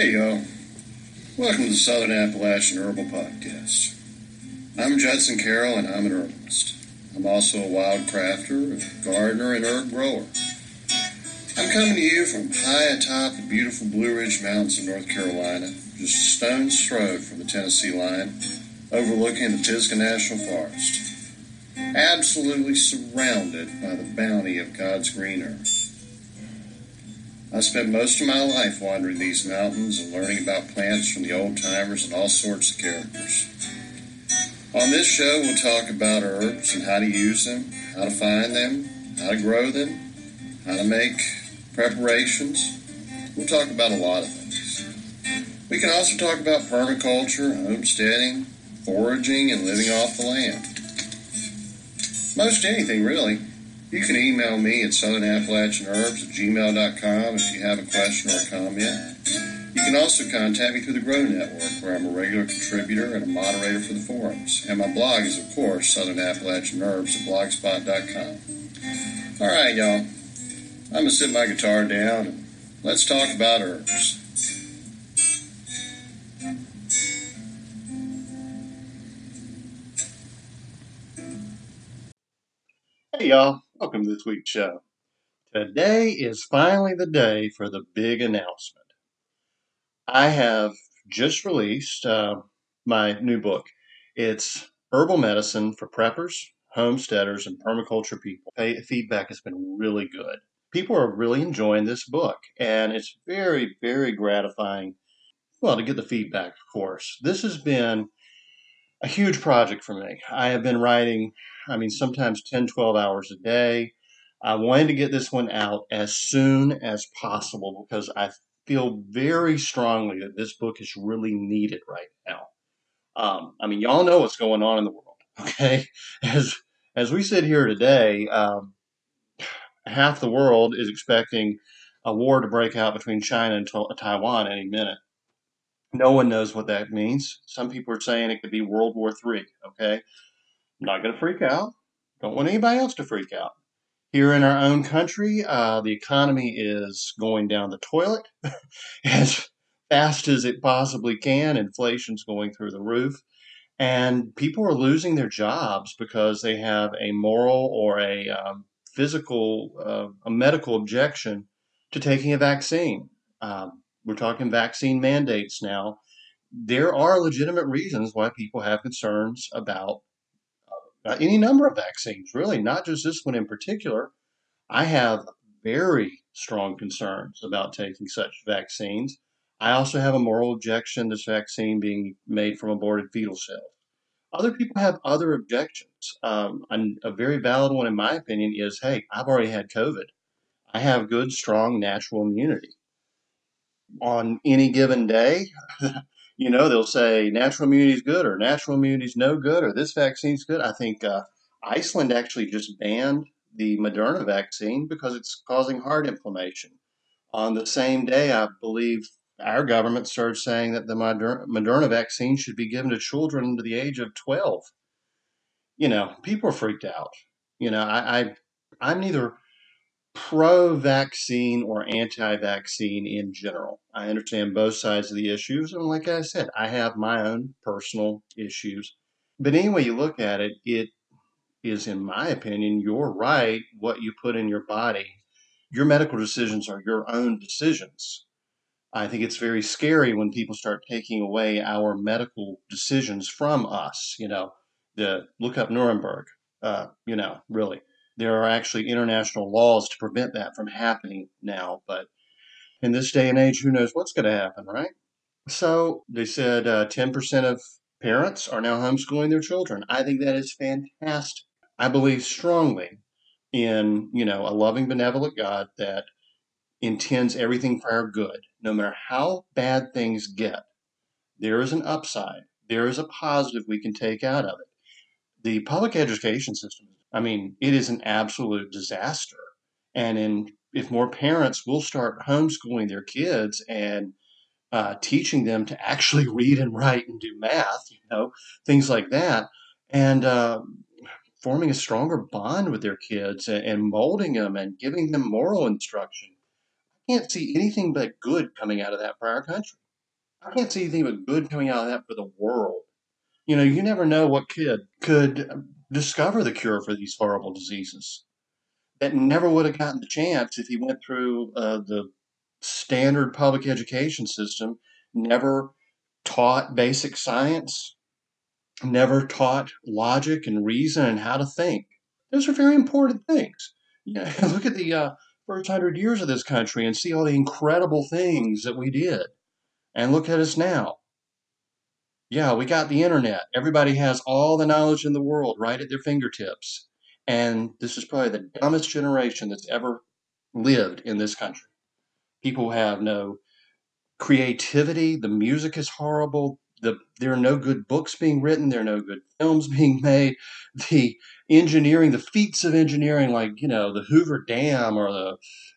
Hey, y'all. Welcome to the Southern Appalachian Herbal Podcast. I'm Judson Carroll, and I'm an herbalist. I'm also a wild crafter, a gardener, and herb grower. I'm coming to you from high atop the beautiful Blue Ridge Mountains of North Carolina, just a stone's throw from the Tennessee line, overlooking the Pisgah National Forest. Absolutely surrounded by the bounty of God's green earth. I spent most of my life wandering these mountains and learning about plants from the old timers and all sorts of characters. On this show, we'll talk about herbs and how to use them, how to find them, how to grow them, how to make preparations. We'll talk about a lot of things. We can also talk about permaculture, homesteading, foraging, and living off the land. Most anything, really. You can email me at southernappalachianherbs at gmail.com if you have a question or a comment. You can also contact me through the Grow Network, where I'm a regular contributor and a moderator for the forums. And my blog is, of course, Southern Appalachian Herbs at blogspot.com. All right, y'all. I'm going to sit my guitar down and let's talk about herbs. Hey, y'all. Welcome to this week's show. Today is finally the day for the big announcement. I have just released uh, my new book. It's Herbal Medicine for Preppers, Homesteaders, and Permaculture People. Feedback has been really good. People are really enjoying this book, and it's very, very gratifying. Well, to get the feedback, of course. This has been a huge project for me. I have been writing, I mean, sometimes 10, 12 hours a day. I wanted to get this one out as soon as possible because I feel very strongly that this book is really needed right now. Um, I mean, y'all know what's going on in the world, okay? As as we sit here today, um, half the world is expecting a war to break out between China and Taiwan any minute. No one knows what that means. Some people are saying it could be World War III. Okay, I'm not going to freak out. Don't want anybody else to freak out. Here in our own country, uh, the economy is going down the toilet as fast as it possibly can. Inflation's going through the roof. And people are losing their jobs because they have a moral or a um, physical, uh, a medical objection to taking a vaccine. Um, we're talking vaccine mandates now. There are legitimate reasons why people have concerns about uh, any number of vaccines, really, not just this one in particular. I have very strong concerns about taking such vaccines. I also have a moral objection to this vaccine being made from aborted fetal cells. Other people have other objections. Um, a very valid one, in my opinion, is hey, I've already had COVID. I have good, strong, natural immunity. On any given day, you know, they'll say natural immunity is good or natural immunity is no good or this vaccine is good. I think uh, Iceland actually just banned the Moderna vaccine because it's causing heart inflammation. On the same day, I believe our government started saying that the Moderna vaccine should be given to children under the age of 12. You know, people are freaked out. You know, I, I I'm neither pro vaccine or anti vaccine in general. I understand both sides of the issues. And like I said, I have my own personal issues. But anyway, you look at it, it is, in my opinion, your right what you put in your body. Your medical decisions are your own decisions. I think it's very scary when people start taking away our medical decisions from us. You know, the look up Nuremberg. Uh, you know, really there are actually international laws to prevent that from happening now. But in this day and age, who knows what's going to happen, right? So they said uh, 10% of parents are now homeschooling their children. I think that is fantastic. I believe strongly in, you know, a loving, benevolent God that intends everything for our good. No matter how bad things get, there is an upside. There is a positive we can take out of it. The public education system, I mean, it is an absolute disaster. And in, if more parents will start homeschooling their kids and uh, teaching them to actually read and write and do math, you know, things like that, and uh, forming a stronger bond with their kids and, and molding them and giving them moral instruction. I can't see anything but good coming out of that for our country. I can't see anything but good coming out of that for the world. You know, you never know what kid could discover the cure for these horrible diseases that never would have gotten the chance if he went through uh, the standard public education system, never taught basic science, never taught logic and reason and how to think. Those are very important things. You know, look at the uh, first hundred years of this country and see all the incredible things that we did. And look at us now. Yeah, we got the internet. Everybody has all the knowledge in the world right at their fingertips. And this is probably the dumbest generation that's ever lived in this country. People have no creativity. The music is horrible. The, there are no good books being written. There are no good films being made. The engineering, the feats of engineering, like you know the Hoover Dam or the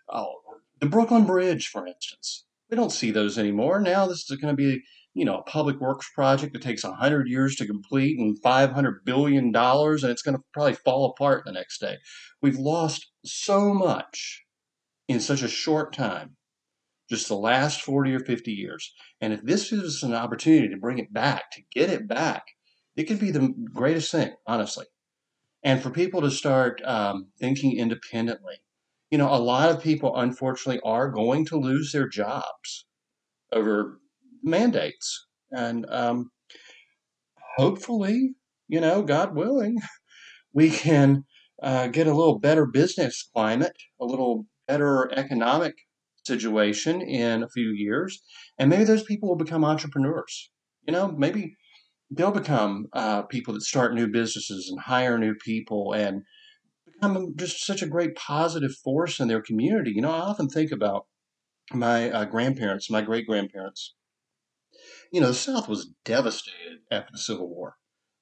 oh, the Brooklyn Bridge, for instance, we don't see those anymore. Now this is going to be you know a public works project that takes hundred years to complete and five hundred billion dollars, and it's going to probably fall apart the next day. We've lost so much in such a short time just the last 40 or 50 years. And if this is an opportunity to bring it back, to get it back, it could be the greatest thing, honestly. And for people to start um, thinking independently. You know, a lot of people, unfortunately, are going to lose their jobs over mandates. And um, hopefully, you know, God willing, we can uh, get a little better business climate, a little better economic situation in a few years, and maybe those people will become entrepreneurs. You know, maybe they'll become uh, people that start new businesses and hire new people and become just such a great positive force in their community. You know, I often think about my uh, grandparents, my great grandparents. You know, the South was devastated after the Civil War.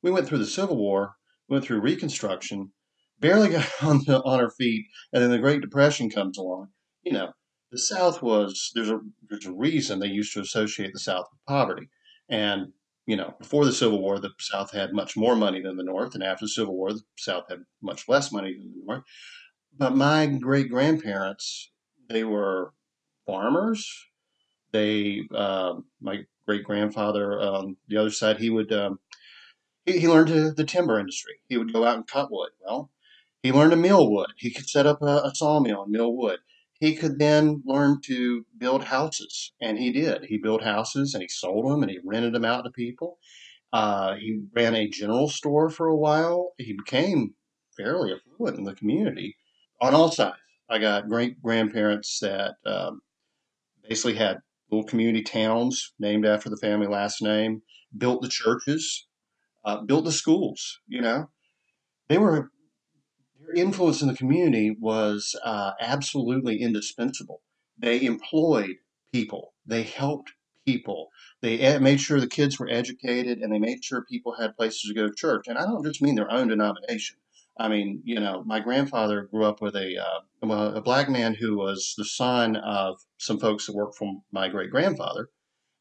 We went through the Civil War, went through Reconstruction, barely got on, the, on our feet, and then the Great Depression comes along. You know, the South was there's a there's a reason they used to associate the South with poverty, and you know before the Civil War the South had much more money than the North, and after the Civil War the South had much less money than the North. But my great grandparents they were farmers. They uh, my great grandfather on the other side he would um, he, he learned to, the timber industry. He would go out and cut wood. Well, he learned to mill wood. He could set up a, a sawmill and mill wood he could then learn to build houses. And he did. He built houses and he sold them and he rented them out to people. Uh, he ran a general store for a while. He became fairly affluent in the community on all sides. I got great grandparents that um, basically had little community towns named after the family last name, built the churches, uh, built the schools. You know, they were their influence in the community was uh, absolutely indispensable. They employed people, they helped people, they made sure the kids were educated, and they made sure people had places to go to church. And I don't just mean their own denomination. I mean, you know, my grandfather grew up with a uh, a black man who was the son of some folks that worked for my great grandfather,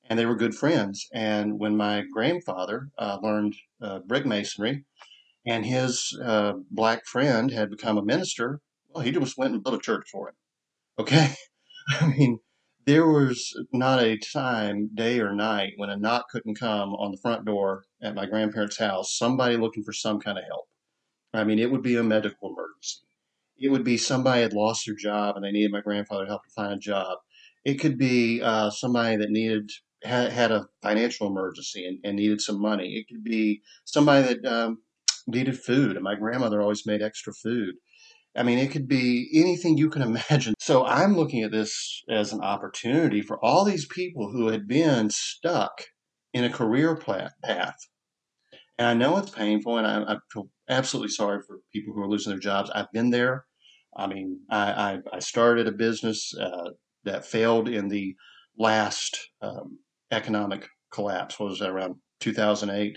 and they were good friends. And when my grandfather uh, learned uh, brick masonry, and his uh, black friend had become a minister, well, he just went and built a church for him. Okay? I mean, there was not a time, day or night, when a knock couldn't come on the front door at my grandparents' house, somebody looking for some kind of help. I mean, it would be a medical emergency. It would be somebody had lost their job and they needed my grandfather to help to find a job. It could be uh, somebody that needed had, had a financial emergency and, and, needed some money. It could be somebody that um, needed food, and my grandmother always made extra food. I mean, it could be anything you can imagine. So I'm looking at this as an opportunity for all these people who had been stuck in a career path And I know it's painful, and I, I feel absolutely sorry for people who are losing their jobs. I've been there. I mean, I, I, I started a business uh, that failed in the last um, economic collapse. What was that around 2008?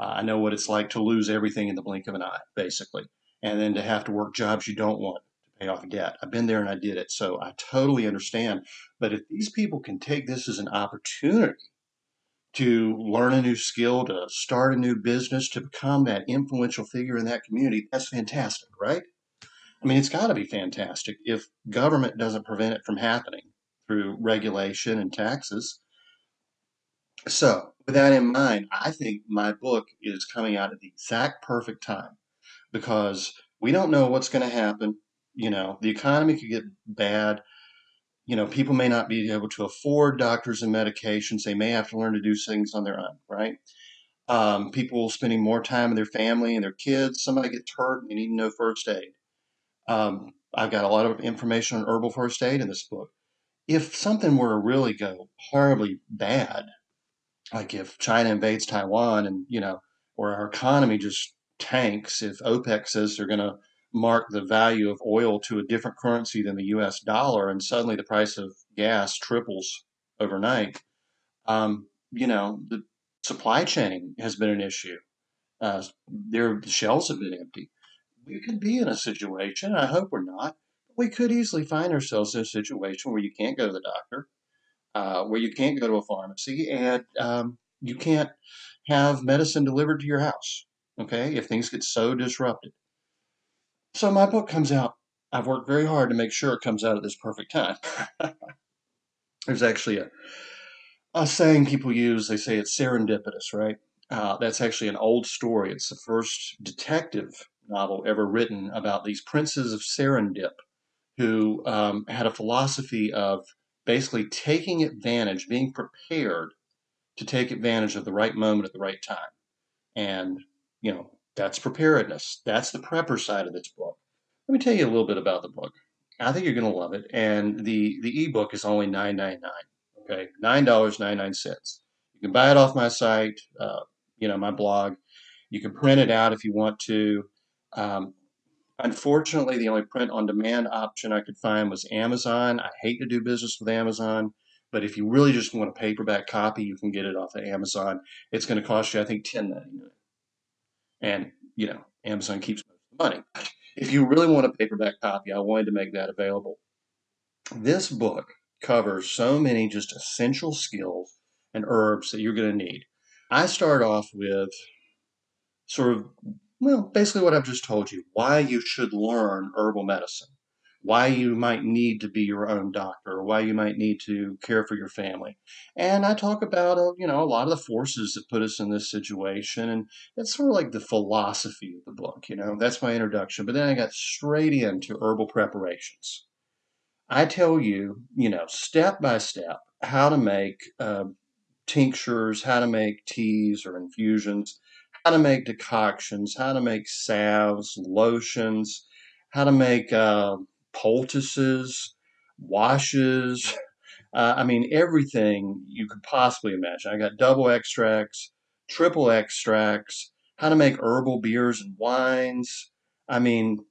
Uh, I know what it's like to lose everything in the blink of an eye, basically, and then to have to work jobs you don't want to pay off debt. I've been there and I did it, so I totally understand. But if these people can take this as an opportunity to learn a new skill, to start a new business, to become that influential figure in that community, that's fantastic, right? I mean, it's got to be fantastic if government doesn't prevent it from happening through regulation and taxes. So, with that in mind, I think my book is coming out at the exact perfect time because we don't know what's going to happen. You know, the economy could get bad. You know, people may not be able to afford doctors and medications. They may have to learn to do things on their own, right? Um, people spending more time with their family and their kids. Somebody gets hurt and they need to know first aid. Um, I've got a lot of information on herbal first aid in this book. If something were to really go horribly bad, like if China invades Taiwan and, you know, or our economy just tanks, if OPEC says they're going to mark the value of oil to a different currency than the US dollar and suddenly the price of gas triples overnight, um, you know, the supply chain has been an issue. Uh, their shelves have been empty we could be in a situation, I hope we're not, But we could easily find ourselves in a situation where you can't go to the doctor, uh, where you can't go to a pharmacy, and um, you can't have medicine delivered to your house. Okay, if things get so disrupted. So my book comes out. I've worked very hard to make sure it comes out at this perfect time. There's actually a a saying people use. They say it's serendipitous, right? Uh, that's actually an old story. It's the first detective novel ever written about these princes of Serendip who um, had a philosophy of basically taking advantage, being prepared to take advantage of the right moment at the right time. And, you know, that's preparedness. That's the prepper side of this book. Let me tell you a little bit about the book. I think you're going to love it. And the, the ebook is only nine ninety nine. Okay, $9.99. You can buy it off my site, uh, you know, my blog. You can print it out if you want to. Um, unfortunately, the only print on demand option I could find was Amazon. I hate to do business with Amazon, but if you really just want a paperback copy, you can get it off of Amazon. It's going to cost you, I think, ten ninety nine, and you know Amazon keeps the money. If you really want a paperback copy, I wanted to make that available. This book covers so many just essential skills and herbs that you're going to need. I start off with sort of well, basically what I've just told you, why you should learn herbal medicine, why you might need to be your own doctor, or why you might need to care for your family. And I talk about, uh, you know, a lot of the forces that put us in this situation. And it's sort of like the philosophy of the book, you know, that's my introduction. But then I got straight into herbal preparations. I tell you, you know, step by step, how to make uh, tinctures, how to make teas or infusions how to make decoctions, how to make salves, lotions, how to make uh, poultices, washes. Uh, I mean, everything you could possibly imagine. I got double extracts, triple extracts, how to make herbal beers and wines. I mean,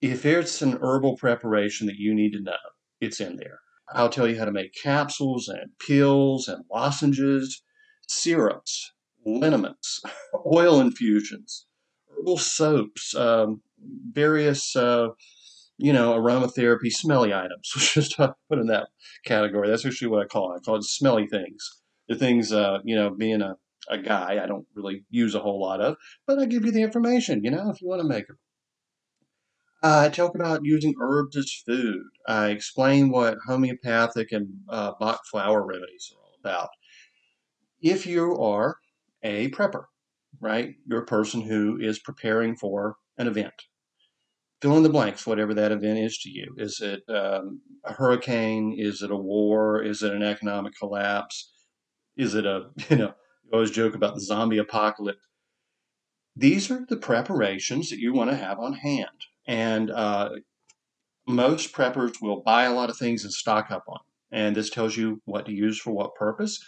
if it's an herbal preparation that you need to know, it's in there. I'll tell you how to make capsules and pills and lozenges, syrups, liniments, oil infusions, herbal soaps, um, various, uh, you know, aromatherapy, smelly items. Just put in that category. That's actually what I call it. I call it smelly things. The things, uh, you know, being a, a guy, I don't really use a whole lot of, but I give you the information, you know, if you want to make them. Uh, I talk about using herbs as food. I explain what homeopathic and uh, Bach flower remedies are all about. If you are a prepper, right? You're a person who is preparing for an event. Fill in the blanks, whatever that event is to you. Is it um, a hurricane? Is it a war? Is it an economic collapse? Is it a, you know, you always joke about the zombie apocalypse. These are the preparations that you want to have on hand. And uh, most preppers will buy a lot of things and stock up on. And this tells you what to use for what purpose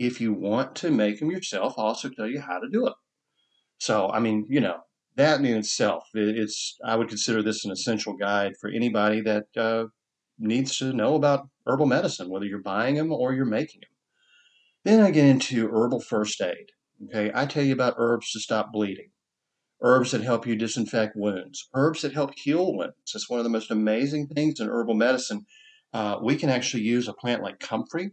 if you want to make them yourself, I'll also tell you how to do it. So, I mean, you know, that in itself, it's I would consider this an essential guide for anybody that uh, needs to know about herbal medicine, whether you're buying them or you're making them. Then I get into herbal first aid. Okay, I tell you about herbs to stop bleeding, herbs that help you disinfect wounds, herbs that help heal wounds. It's one of the most amazing things in herbal medicine. Uh, we can actually use a plant like comfrey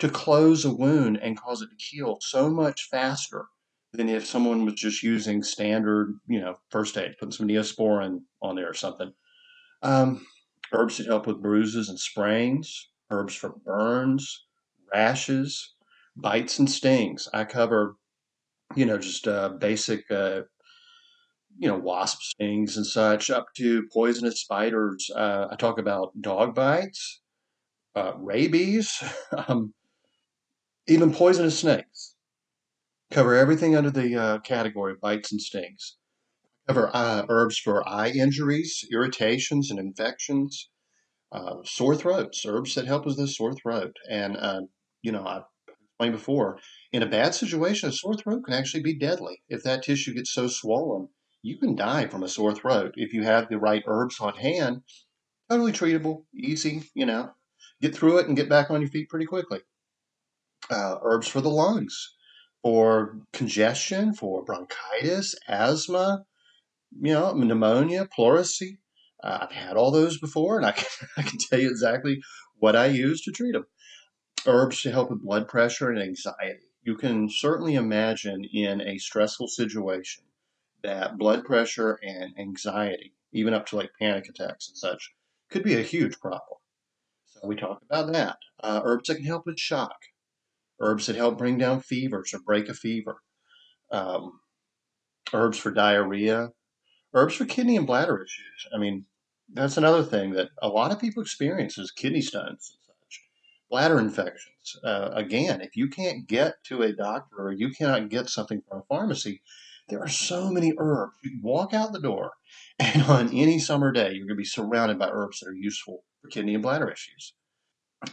to close a wound and cause it to heal so much faster than if someone was just using standard, you know, first aid, putting some neosporin on there or something. Um, herbs that help with bruises and sprains, herbs for burns, rashes, bites and stings. I cover, you know, just uh, basic, uh, you know, wasp stings and such, up to poisonous spiders. Uh, I talk about dog bites, uh, rabies, um, even poisonous snakes. Cover everything under the uh, category of bites and stings. Cover uh, herbs for eye injuries, irritations, and infections. Uh, sore throats, herbs that help with the sore throat. And, uh, you know, I've explained before, in a bad situation, a sore throat can actually be deadly. If that tissue gets so swollen, you can die from a sore throat. If you have the right herbs on hand, totally treatable, easy, you know, get through it and get back on your feet pretty quickly. Uh, herbs for the lungs, for congestion, for bronchitis, asthma, you know, pneumonia, pleurisy. Uh, I've had all those before, and I can, I can tell you exactly what I use to treat them. Herbs to help with blood pressure and anxiety. You can certainly imagine in a stressful situation that blood pressure and anxiety, even up to like panic attacks and such, could be a huge problem. So we talk about that. Uh, herbs that can help with shock, herbs that help bring down fevers or break a fever, um, herbs for diarrhea, herbs for kidney and bladder issues. I mean, that's another thing that a lot of people experience is kidney stones and such, bladder infections. Uh, again, if you can't get to a doctor or you cannot get something from a pharmacy, there are so many herbs. You walk out the door, and on any summer day, you're going to be surrounded by herbs that are useful for kidney and bladder issues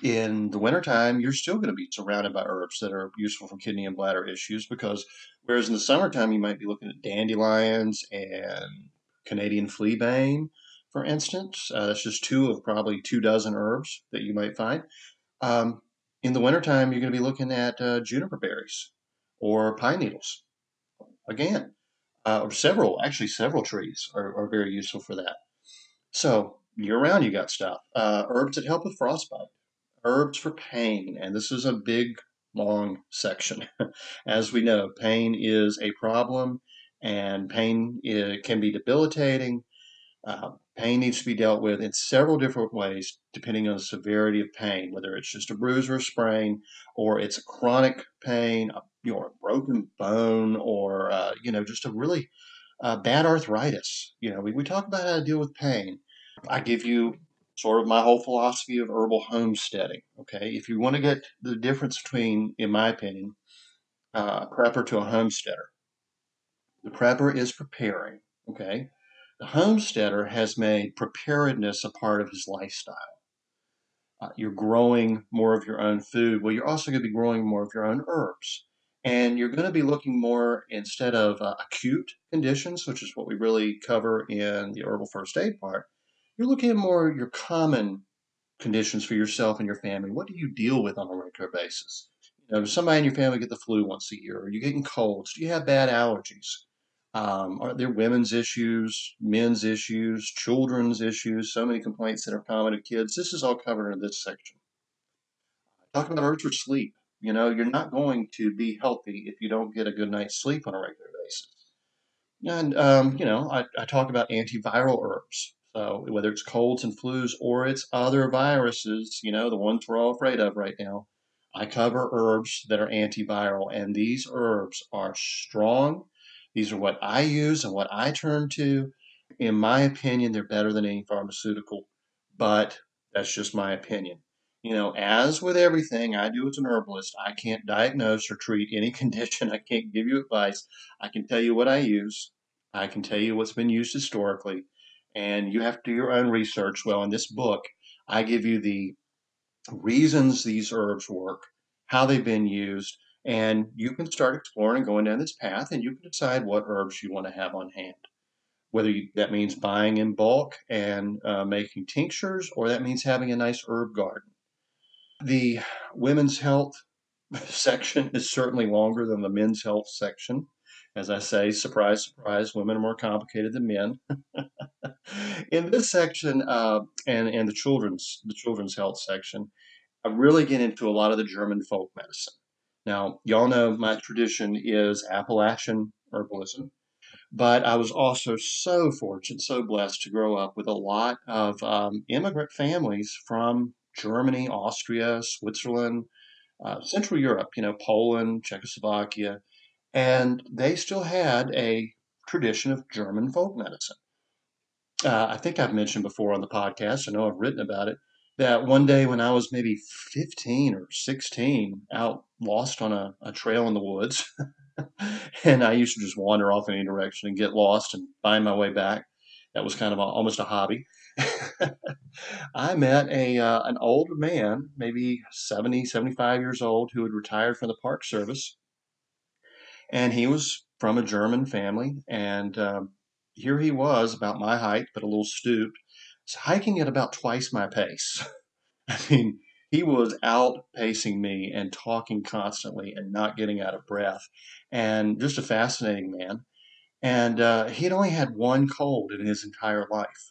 in the wintertime, you're still going to be surrounded by herbs that are useful for kidney and bladder issues because whereas in the summertime, you might be looking at dandelions and Canadian fleabane, for instance. Uh, that's just two of probably two dozen herbs that you might find. Um, in the wintertime, you're going to be looking at uh, juniper berries or pine needles. Again, uh, or several, actually, several trees are, are very useful for that. So, year round, you got stuff. Uh, herbs that help with frostbite herbs for pain, and this is a big, long section. As we know, pain is a problem, and pain can be debilitating. Uh, pain needs to be dealt with in several different ways depending on the severity of pain, whether it's just a bruise or a sprain, or it's a chronic pain, a, you know, a broken bone, or uh, you know, just a really uh, bad arthritis. You know, we, we talk about how to deal with pain. I give you sort of my whole philosophy of herbal homesteading. Okay, if you want to get the difference between, in my opinion, uh, prepper to a homesteader, the prepper is preparing. Okay, the homesteader has made preparedness a part of his lifestyle. Uh, you're growing more of your own food. Well, you're also going to be growing more of your own herbs. And you're going to be looking more instead of uh, acute conditions, which is what we really cover in the herbal first aid part you're looking at more your common conditions for yourself and your family. What do you deal with on a regular basis? You know, does somebody in your family get the flu once a year? Are you getting colds? Do you have bad allergies? Um, are there women's issues, men's issues, children's issues? So many complaints that are common to kids. This is all covered in this section. Talking about herbs for sleep. You know, you're not going to be healthy if you don't get a good night's sleep on a regular basis. And, um, you know, I, I talk about antiviral herbs. So whether it's colds and flus or it's other viruses, you know, the ones we're all afraid of right now, I cover herbs that are antiviral, and these herbs are strong. These are what I use and what I turn to. In my opinion, they're better than any pharmaceutical, but that's just my opinion. You know, as with everything I do as an herbalist, I can't diagnose or treat any condition. I can't give you advice. I can tell you what I use. I can tell you what's been used historically and you have to do your own research. Well, in this book, I give you the reasons these herbs work, how they've been used, And you can start exploring and going down this path, and you can decide what herbs you want to have on hand. Whether you, that means buying in bulk and uh, making tinctures, or that means having a nice herb garden. The women's health section is certainly longer than the men's health section. As I say, surprise, surprise, women are more complicated than men. In this section, uh, and and the children's the children's health section, I really get into a lot of the German folk medicine. Now, y'all know my tradition is Appalachian herbalism, but I was also so fortunate, so blessed to grow up with a lot of um, immigrant families from Germany, Austria, Switzerland, uh, Central Europe, you know, Poland, Czechoslovakia, and they still had a tradition of German folk medicine. Uh, I think I've mentioned before on the podcast, I know I've written about it, that one day when I was maybe 15 or 16, out lost on a, a trail in the woods, and I used to just wander off in any direction and get lost and find my way back. That was kind of a, almost a hobby. I met a uh, an old man, maybe 70, 75 years old, who had retired from the Park Service, and he was from a German family. And um, here he was, about my height, but a little stooped, hiking at about twice my pace. I mean, he was outpacing me and talking constantly and not getting out of breath, and just a fascinating man. And uh, he had only had one cold in his entire life.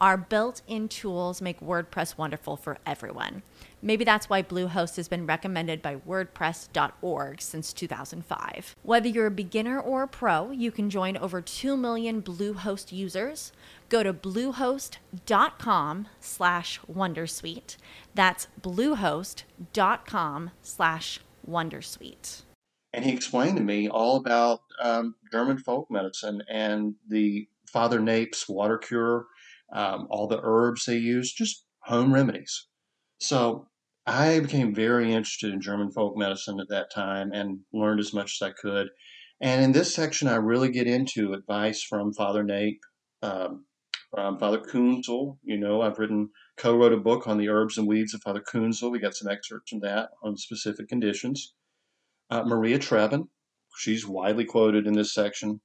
our built in tools make WordPress wonderful for everyone. Maybe that's why Bluehost has been recommended by WordPress.org since 2005. Whether you're a beginner or a pro, you can join over 2 million Bluehost users. Go to bluehost.com slash Wondersuite. That's bluehost.com slash Wondersuite. And he explained to me all about um, German folk medicine and the Father Kneipp's water cure, um, all the herbs they use, just home remedies. So I became very interested in German folk medicine at that time and learned as much as I could. And in this section, I really get into advice from Father Kneipp, um, from Father Kunzle. You know, I've written, co wrote a book on the herbs and weeds of Father Kunzle. We got some excerpts from that on specific conditions. Uh, Maria Treben, she's widely quoted in this section.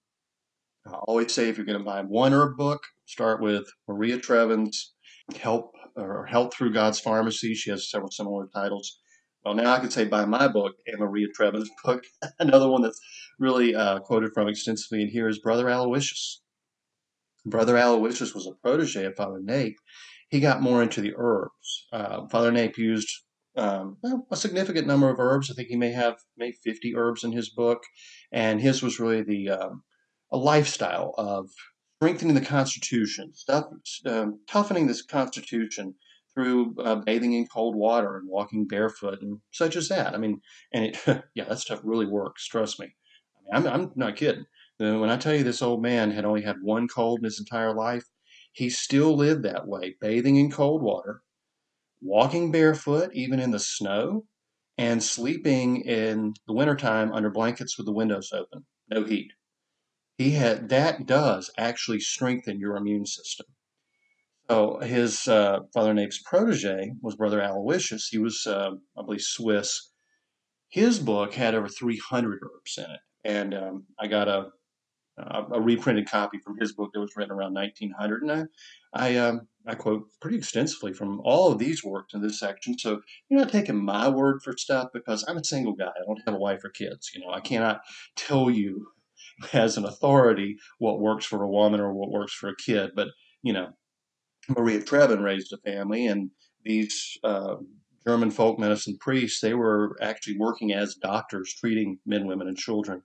I always say if you're going to buy one herb book, start with Maria Treben's Help or Health Through God's Pharmacy. She has several similar titles. Well, now I can say by my book and Maria Treben's book. Another one that's really uh, quoted from extensively in here is Brother Aloysius. Brother Aloysius was a protege of Father Kneipp. He got more into the herbs. Uh, Father Kneipp used um, a significant number of herbs. I think he may have maybe 50 herbs in his book, and his was really the um, a lifestyle of strengthening the Constitution, stuff, um, toughening this Constitution through uh, bathing in cold water and walking barefoot and such as that. I mean, and it, yeah, that stuff really works. Trust me. I mean, I'm, I'm not kidding. When I tell you this old man had only had one cold in his entire life, he still lived that way, bathing in cold water, walking barefoot, even in the snow, and sleeping in the wintertime under blankets with the windows open, no heat he had that does actually strengthen your immune system. So his uh, Father Kneipp's protege was Brother Aloysius. He was, uh, I believe, Swiss. His book had over 300 herbs in it, and um, I got a, a, a reprinted copy from his book that was written around 1900, and I I, um, I quote pretty extensively from all of these works in this section. So you're not taking my word for stuff because I'm a single guy. I don't have a wife or kids. You know, I cannot tell you as an authority what works for a woman or what works for a kid. But you know, Maria Treben raised a family, and these uh, German folk medicine priests, they were actually working as doctors, treating men, women, and children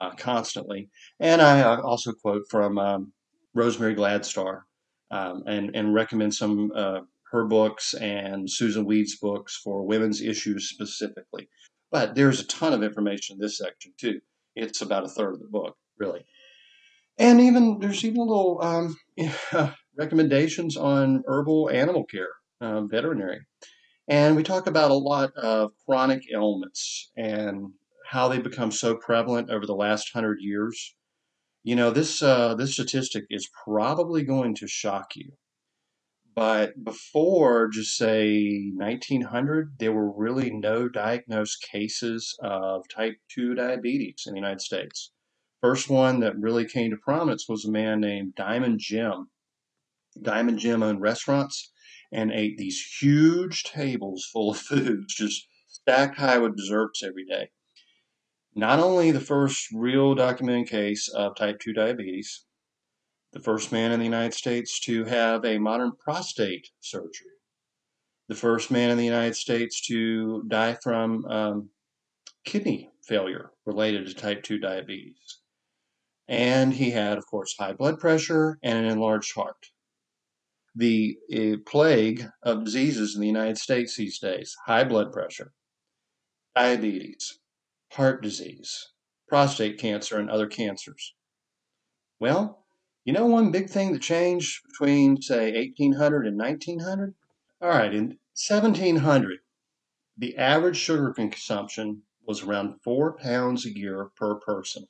uh, constantly. And I uh, also quote from um, Rosemary Gladstar um, and, and recommend some uh, her books and Susun Weed's books for women's issues specifically. But there's a ton of information in this section too. It's about a third of the book, really. And even there's even little um, recommendations on herbal animal care, uh, veterinary. And we talk about a lot of chronic ailments and how they become so prevalent over the last hundred years. You know, this uh, this statistic is probably going to shock you. But before, just say 1900, there were really no diagnosed cases of type 2 diabetes in the United States. First one that really came to prominence was a man named Diamond Jim. Diamond Jim owned restaurants and ate these huge tables full of foods, just stacked high with desserts every day. Not only the first real documented case of type 2 diabetes, the first man in the United States to have a modern prostate surgery, the first man in the United States to die from um, kidney failure related to type 2 diabetes. And he had, of course, high blood pressure and an enlarged heart the uh, plague of diseases in the United States these days high blood pressure, diabetes, heart disease, prostate cancer, and other cancers. Well, you know one big thing that changed between, say, 1800 and 1900? All right, in 1700, the average sugar consumption was around four pounds a year per person.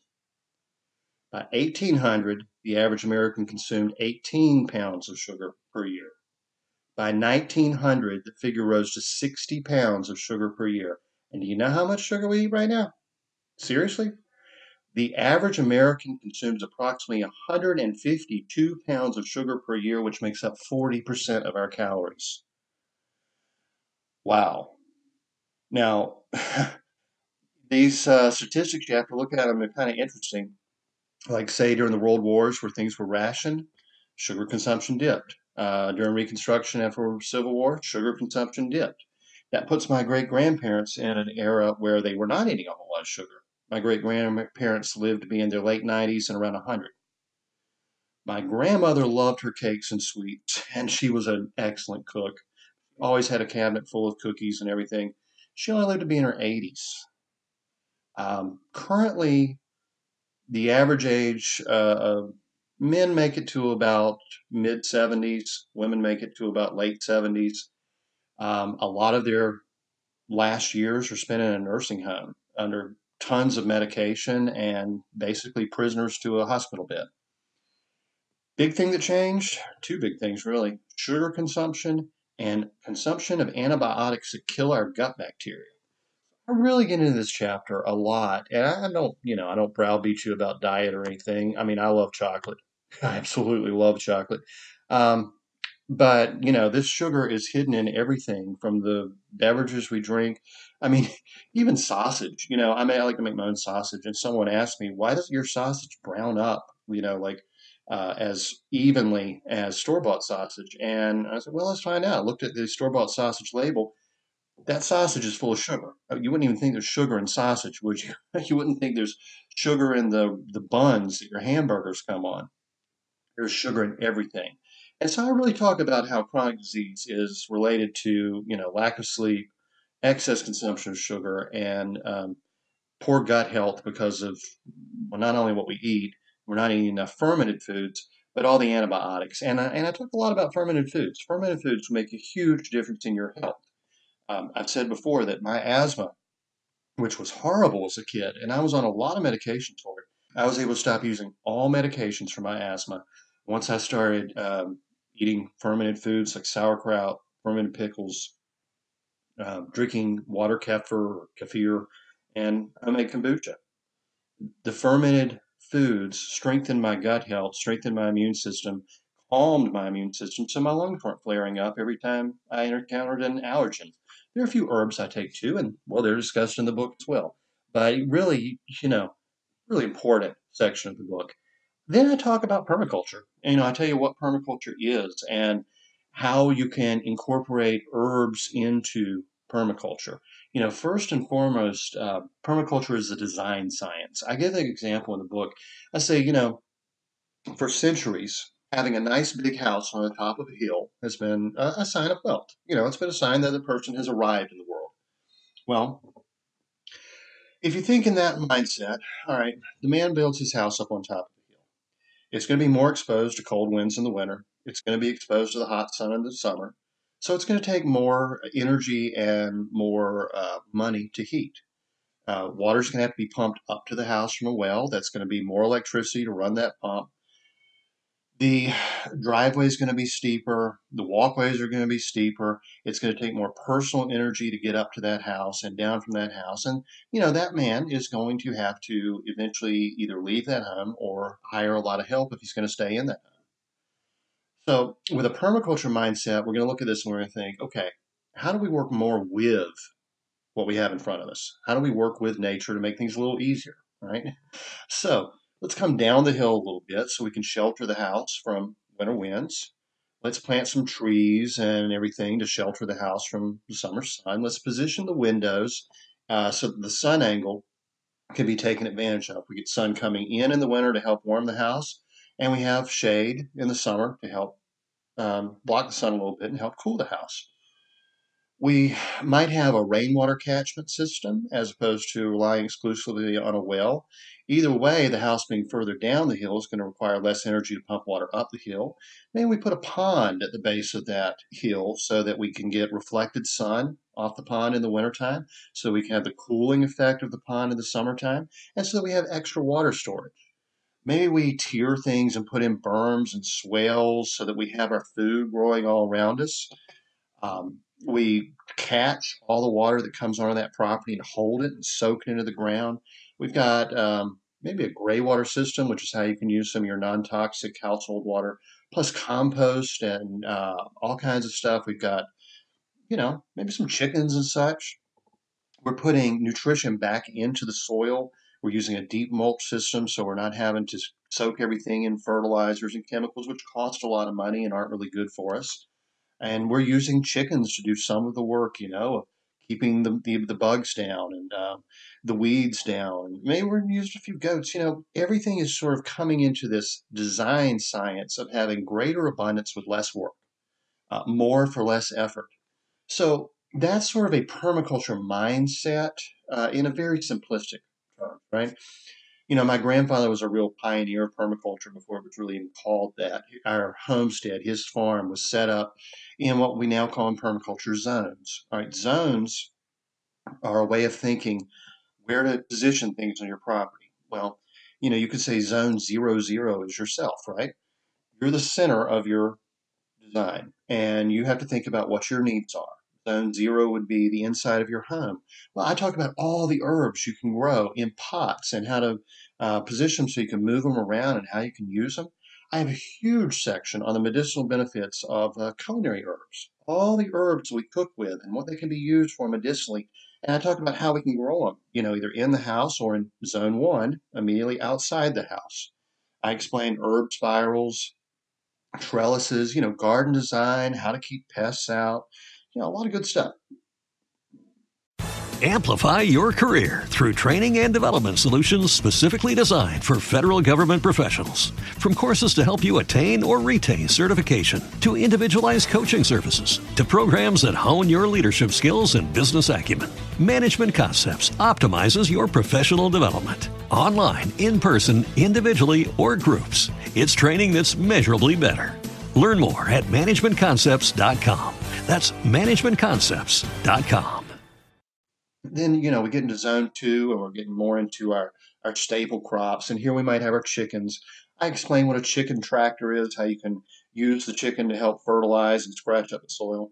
By 1800, the average American consumed 18 pounds of sugar per year. By 1900, the figure rose to 60 pounds of sugar per year. And do you know how much sugar we eat right now? Seriously? The average American consumes approximately 152 pounds of sugar per year, which makes up 40% of our calories. Wow. Now, these uh, statistics, you have to look at them, they're kind of interesting like say during the world wars where things were rationed, sugar consumption dipped. Uh, during Reconstruction after the Civil War, sugar consumption dipped. That puts my great grandparents in an era where they were not eating a whole lot of sugar. My great grandparents lived to be in their late 90s and around 100. My grandmother loved her cakes and sweets, and she was an excellent cook. Always had a cabinet full of cookies and everything. She only lived to be in her 80s. Um, currently, the average age uh, of men make it to about mid 70s, women make it to about late 70s. Um, a lot of their last years are spent in a nursing home under tons of medication and basically prisoners to a hospital bed. Big thing that changed two big things really sugar consumption and consumption of antibiotics that kill our gut bacteria. I really get into this chapter a lot, and I don't, you know, I don't browbeat you about diet or anything. I mean, I love chocolate. I absolutely love chocolate. Um, but you know, this sugar is hidden in everything from the beverages we drink. I mean, even sausage. You know, I mean, I like to make my own sausage, and someone asked me, "Why does your sausage brown up?" You know, like uh, as evenly as store bought sausage. And I said, "Well, let's find out." I looked at the store bought sausage label that sausage is full of sugar. Uh, you wouldn't even think there's sugar in sausage, would you? you wouldn't think there's sugar in the, the buns that your hamburgers come on. There's sugar in everything. And so I really talk about how chronic disease is related to, you know, lack of sleep, excess consumption of sugar, and um, poor gut health because of well, not only what we eat, we're not eating enough fermented foods, but all the antibiotics. And I, and I talk a lot about fermented foods. Fermented foods make a huge difference in your health. Um, I've said before that my asthma, which was horrible as a kid, and I was on a lot of medications for it, I was able to stop using all medications for my asthma once I started um, eating fermented foods like sauerkraut, fermented pickles, uh, drinking water kefir kefir, and I made kombucha. the fermented foods strengthened my gut health, strengthened my immune system, calmed my immune system, so my lungs weren't flaring up every time I encountered an allergen. There are a few herbs I take too, and well, they're discussed in the book as well. But really, you know, really important section of the book. Then I talk about permaculture. And, you know, I tell you what permaculture is and how you can incorporate herbs into permaculture. You know, first and foremost, uh, permaculture is a design science. I give an example in the book. I say, you know, for centuries, having a nice big house on the top of a hill has been a, a sign of wealth. You know, it's been a sign that the person has arrived in the world. Well, if you think in that mindset, all right, the man builds his house up on top. It's going to be more exposed to cold winds in the winter. It's going to be exposed to the hot sun in the summer. So it's going to take more energy and more uh, money to heat. Uh, water's going to have to be pumped up to the house from a well. That's going to be more electricity to run that pump. The driveway is going to be steeper. The walkways are going to be steeper. It's going to take more personal energy to get up to that house and down from that house. And, you know, that man is going to have to eventually either leave that home or hire a lot of help if he's going to stay in that home. So, with a permaculture mindset, we're going to look at this and we're going to think, okay, how do we work more with what we have in front of us? How do we work with nature to make things a little easier, right? So, Let's come down the hill a little bit so we can shelter the house from winter winds. Let's plant some trees and everything to shelter the house from the summer sun. Let's position the windows uh, so that the sun angle can be taken advantage of. We get sun coming in in the winter to help warm the house, and we have shade in the summer to help um, block the sun a little bit and help cool the house. We might have a rainwater catchment system as opposed to relying exclusively on a well. Either way, the house being further down the hill is going to require less energy to pump water up the hill. Maybe we put a pond at the base of that hill so that we can get reflected sun off the pond in the wintertime, so we can have the cooling effect of the pond in the summertime, and so that we have extra water storage. Maybe we tier things and put in berms and swales so that we have our food growing all around us. Um, we catch all the water that comes onto that property and hold it and soak it into the ground. We've got um, maybe a gray water system, which is how you can use some of your non toxic household water, plus compost and uh, all kinds of stuff. We've got, you know, maybe some chickens and such. We're putting nutrition back into the soil. We're using a deep mulch system, so we're not having to soak everything in fertilizers and chemicals, which cost a lot of money and aren't really good for us. And we're using chickens to do some of the work, you know, keeping the, the, the bugs down and um, the weeds down. Maybe we're using a few goats. You know, everything is sort of coming into this design science of having greater abundance with less work, uh, more for less effort. So that's sort of a permaculture mindset uh, in a very simplistic term, right? You know, my grandfather was a real pioneer of permaculture before it was really even called that. Our homestead, his farm, was set up in what we now call in permaculture zones. All right, zones are a way of thinking where to position things on your property. Well, you know, you could say zone zero zero is yourself, right? You're the center of your design, and you have to think about what your needs are. Zone zero would be the inside of your home. Well, I talk about all the herbs you can grow in pots and how to uh, position them so you can move them around and how you can use them. I have a huge section on the medicinal benefits of uh, culinary herbs, all the herbs we cook with and what they can be used for medicinally. And I talk about how we can grow them, you know, either in the house or in zone one, immediately outside the house. I explain herb spirals, trellises, you know, garden design, how to keep pests out, you know, a lot of good stuff. Amplify your career through training and development solutions specifically designed for federal government professionals. From courses to help you attain or retain certification, to individualized coaching services, to programs that hone your leadership skills and business acumen, Management Concepts optimizes your professional development. Online, in person, individually, or groups, it's training that's measurably better. Learn more at managementconcepts.com. That's managementconcepts.com then you know we get into zone two and we're getting more into our our staple crops. And here we might have our chickens. I explain what a chicken tractor is how you can use the chicken to help fertilize and scratch up the soil.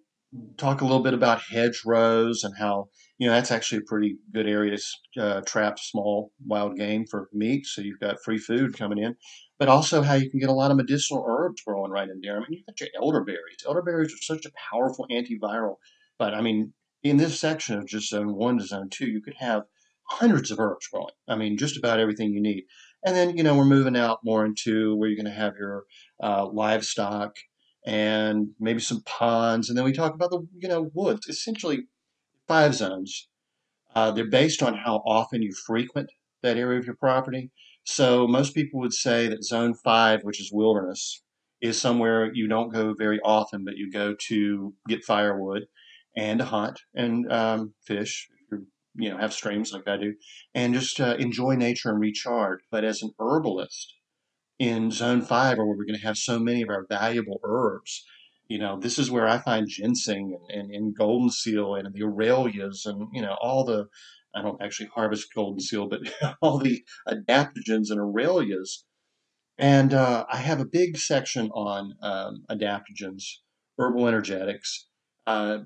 Talk a little bit about hedgerows and how you know that's actually a pretty good area to uh, trap small wild game for meat. So you've got free food coming in, but also how you can get a lot of medicinal herbs growing right in there. I mean, you've got your elderberries. Elderberries are such a powerful antiviral. But I mean, in this section of just zone one to zone two, you could have hundreds of herbs growing. I mean, just about everything you need. And then you know we're moving out more into where you're going to have your uh, livestock and maybe some ponds. And then we talk about the, you know, woods, essentially five zones. Uh, they're based on how often you frequent that area of your property. So most people would say that zone five, which is wilderness, is somewhere you don't go very often, but you go to get firewood and to hunt and um, fish. You know have streams like I do, and just uh, enjoy nature and recharge. But as an herbalist, in zone five where we're going to have so many of our valuable herbs. You know, this is where I find ginseng and, and, and golden seal and the aralias and, you know, all the, I don't actually harvest golden seal, but all the adaptogens and aralias. And uh, I have a big section on um, adaptogens, herbal energetics, uh,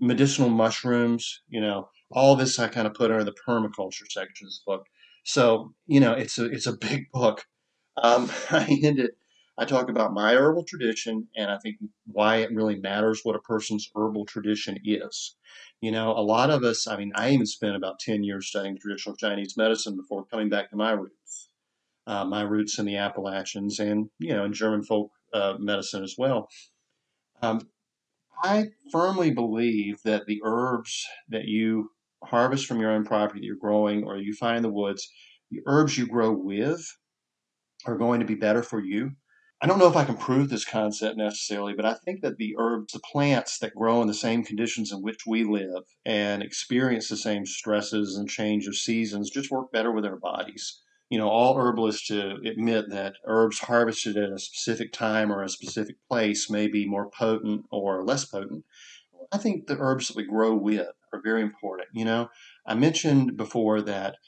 medicinal mushrooms, you know, all this I kind of put under the permaculture section of this book. So, you know, it's a it's a big book. Um, I ended, I talk about my herbal tradition and I think why it really matters what a person's herbal tradition is. You know, a lot of us, I mean, I even spent about 10 years studying traditional Chinese medicine before coming back to my roots. Uh, my roots in the Appalachians and, you know, in German folk uh, medicine as well. Um, I firmly believe that the herbs that you harvest from your own property that you're growing or you find in the woods, the herbs you grow with are going to be better for you. I don't know if I can prove this concept necessarily, but I think that the herbs, the plants that grow in the same conditions in which we live and experience the same stresses and change of seasons just work better with our bodies. You know, all herbalists admit that herbs harvested at a specific time or a specific place may be more potent or less potent. I think the herbs that we grow with are very important. You know, I mentioned before that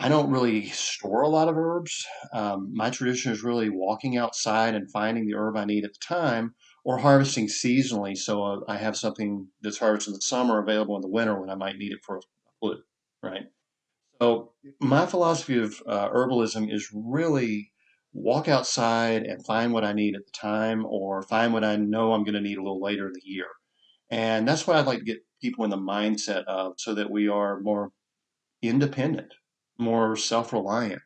I don't really store a lot of herbs. Um, my tradition is really walking outside and finding the herb I need at the time or harvesting seasonally. So uh, I have something that's harvested in the summer available in the winter when I might need it for a flu, right? So my philosophy of uh, herbalism is really walk outside and find what I need at the time or find what I know I'm going to need a little later in the year. And that's what I'd like to get people in the mindset of so that we are more independent more self reliant,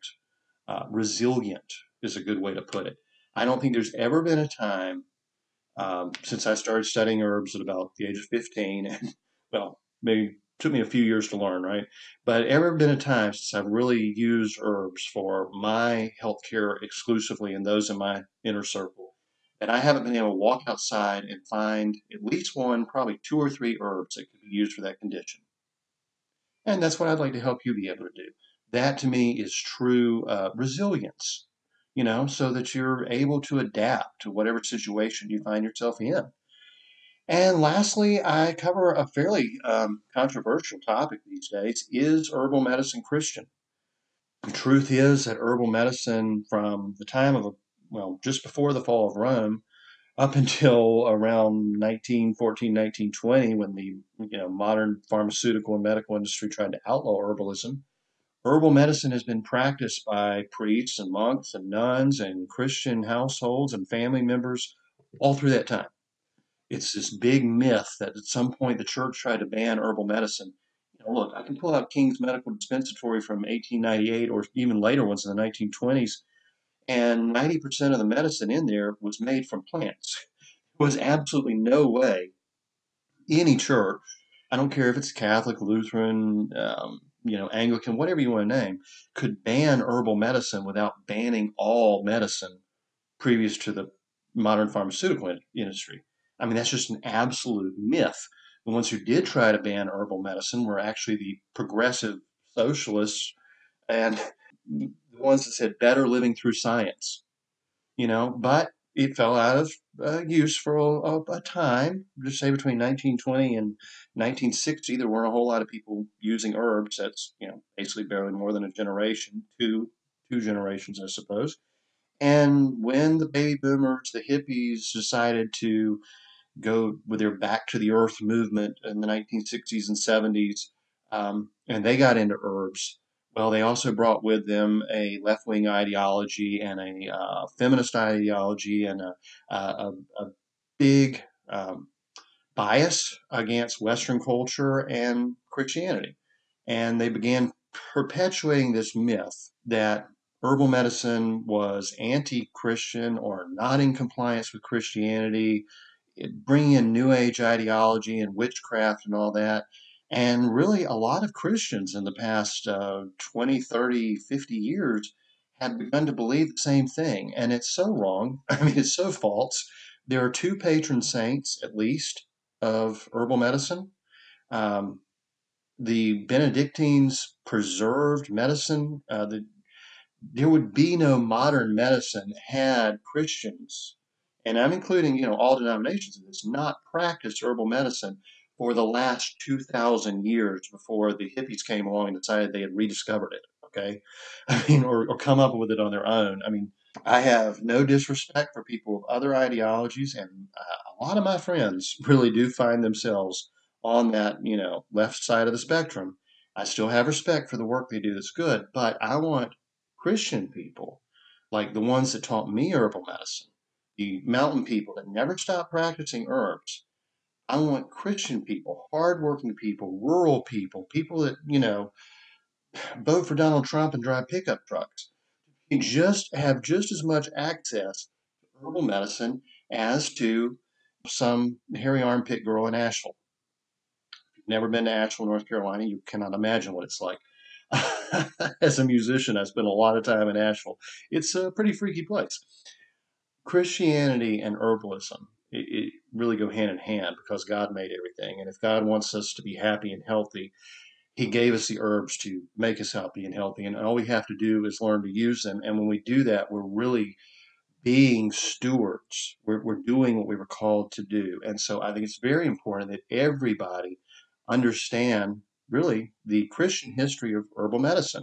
uh, resilient is a good way to put it. I don't think there's ever been a time um, since I started studying herbs at about the age of 15, and well, maybe took me a few years to learn, right? But ever been a time since I've really used herbs for my health care exclusively and those in my inner circle that I haven't been able to walk outside and find at least one, probably two or three herbs that could be used for that condition. And that's what I'd like to help you be able to do. That to me is true uh, resilience, you know, so that you're able to adapt to whatever situation you find yourself in. And lastly, I cover a fairly um, controversial topic these days is herbal medicine Christian? The truth is that herbal medicine, from the time of, well, just before the fall of Rome, up until around 1914, 1920, when the you know modern pharmaceutical and medical industry tried to outlaw herbalism, Herbal medicine has been practiced by priests and monks and nuns and Christian households and family members all through that time. It's this big myth that at some point the church tried to ban herbal medicine. You know, look, I can pull out King's Medical Dispensatory from 1898 or even later ones in the 1920s, and 90% of the medicine in there was made from plants. There was absolutely no way any church, I don't care if it's Catholic, Lutheran, um, you know, Anglican, whatever you want to name, could ban herbal medicine without banning all medicine previous to the modern pharmaceutical industry. I mean, that's just an absolute myth. The ones who did try to ban herbal medicine were actually the progressive socialists and the ones that said better living through science. You know, but it fell out of uh, use for a, a, time, just say between 1920 and 1960. There weren't a whole lot of people using herbs. That's you know basically barely more than a generation, two two generations, I suppose. And when the baby boomers, the hippies, decided to go with their back to the earth movement in the 1960s and 70s, um, and they got into herbs. Well, they also brought with them a left wing ideology and a uh, feminist ideology and a, a, a big um, bias against Western culture and Christianity. And they began perpetuating this myth that herbal medicine was anti Christian or not in compliance with Christianity, bringing in New Age ideology and witchcraft and all that. And really, a lot of Christians in the past uh, 20, 30, 50 years have begun to believe the same thing. And it's so wrong. I mean, it's so false. There are two patron saints, at least, of herbal medicine. Um, the Benedictines preserved medicine. Uh, the, there would be no modern medicine had Christians, and I'm including you know all denominations in this, not practiced herbal medicine for the last 2,000 years before the hippies came along and decided they had rediscovered it. Okay, I mean, or, or come up with it on their own. I mean, I have no disrespect for people of other ideologies, and uh, a lot of my friends really do find themselves on that, you know, left side of the spectrum. I still have respect for the work they do that's good, but I want Christian people, like the ones that taught me herbal medicine, the mountain people that never stopped practicing herbs. I want Christian people, hardworking people, rural people, people that, you know, vote for Donald Trump and drive pickup trucks. Just have just as much access to herbal medicine as to some hairy armpit girl in Asheville never been to Asheville, North Carolina, you cannot imagine what it's like. As a musician, I spent a lot of time in Asheville. It's a pretty freaky place. Christianity and herbalism it, it really go hand in hand because God made everything. And if God wants us to be happy and healthy, He gave us the herbs to make us happy and healthy. And all we have to do is learn to use them. And when we do that, we're really being stewards. We're, we're doing what we were called to do. And so I think it's very important that everybody understand really the Christian history of herbal medicine.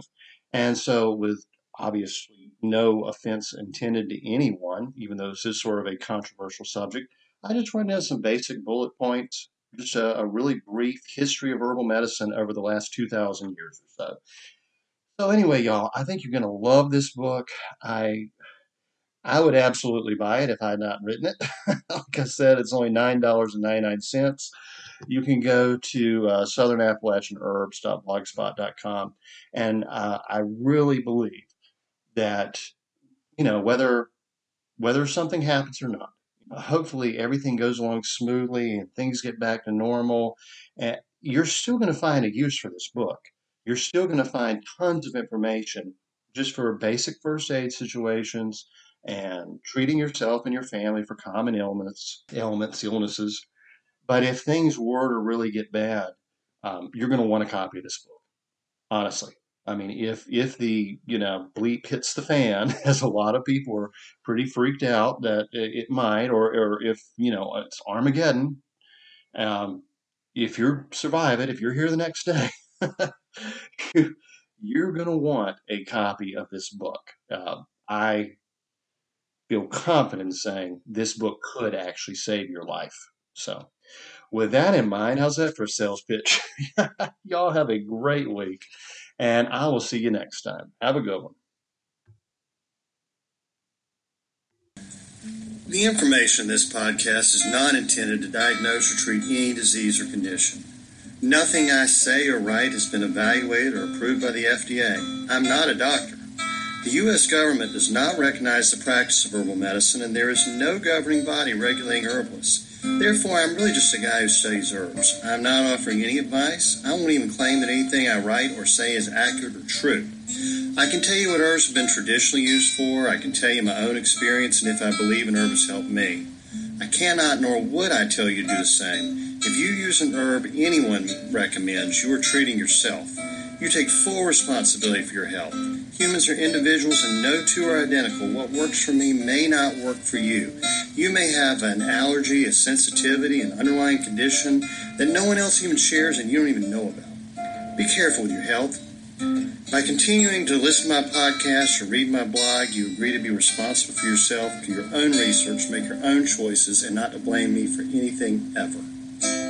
And so, with obviously no offense intended to anyone, even though this is sort of a controversial subject, I just to have some basic bullet points, just a, a really brief history of herbal medicine over the last 2,000 years or so. So, anyway, y'all, I think you're going to love this book. I I would absolutely buy it if I had not written it. like I said, it's only $9.99 you can go to uh, southernappalachianherbs.blogspot.com. And uh, I really believe that, you know, whether whether something happens or not, hopefully everything goes along smoothly and things get back to normal. And you're still going to find a use for this book. You're still going to find tons of information just for basic first aid situations and treating yourself and your family for common ailments, ailments, illnesses. But if things were to really get bad, um, you're going to want a copy of this book. Honestly, I mean, if if the you know bleep hits the fan, as a lot of people are pretty freaked out that it might, or or if you know it's Armageddon, um, if you survive it, if you're here the next day, you're going to want a copy of this book. Uh, I feel confident in saying this book could actually save your life. So with that in mind, how's that for a sales pitch? Y'all have a great week, and I will see you next time. Have a good one. The information in this podcast is not intended to diagnose or treat any disease or condition. Nothing I say or write has been evaluated or approved by the FDA. I'm not a doctor. The U.S. government does not recognize the practice of herbal medicine, and there is no governing body regulating herbalists. Therefore, I'm really just a guy who studies herbs. I'm not offering any advice. I won't even claim that anything I write or say is accurate or true. I can tell you what herbs have been traditionally used for. I can tell you my own experience and if I believe an herb has helped me. I cannot nor would I tell you to do the same. If you use an herb anyone recommends, you are treating yourself. You take full responsibility for your health. Humans are individuals and no two are identical. What works for me may not work for you. You may have an allergy, a sensitivity, an underlying condition that no one else even shares and you don't even know about. Be careful with your health. By continuing to listen to my podcast or read my blog, you agree to be responsible for yourself, for your own research, make your own choices, and not to blame me for anything ever.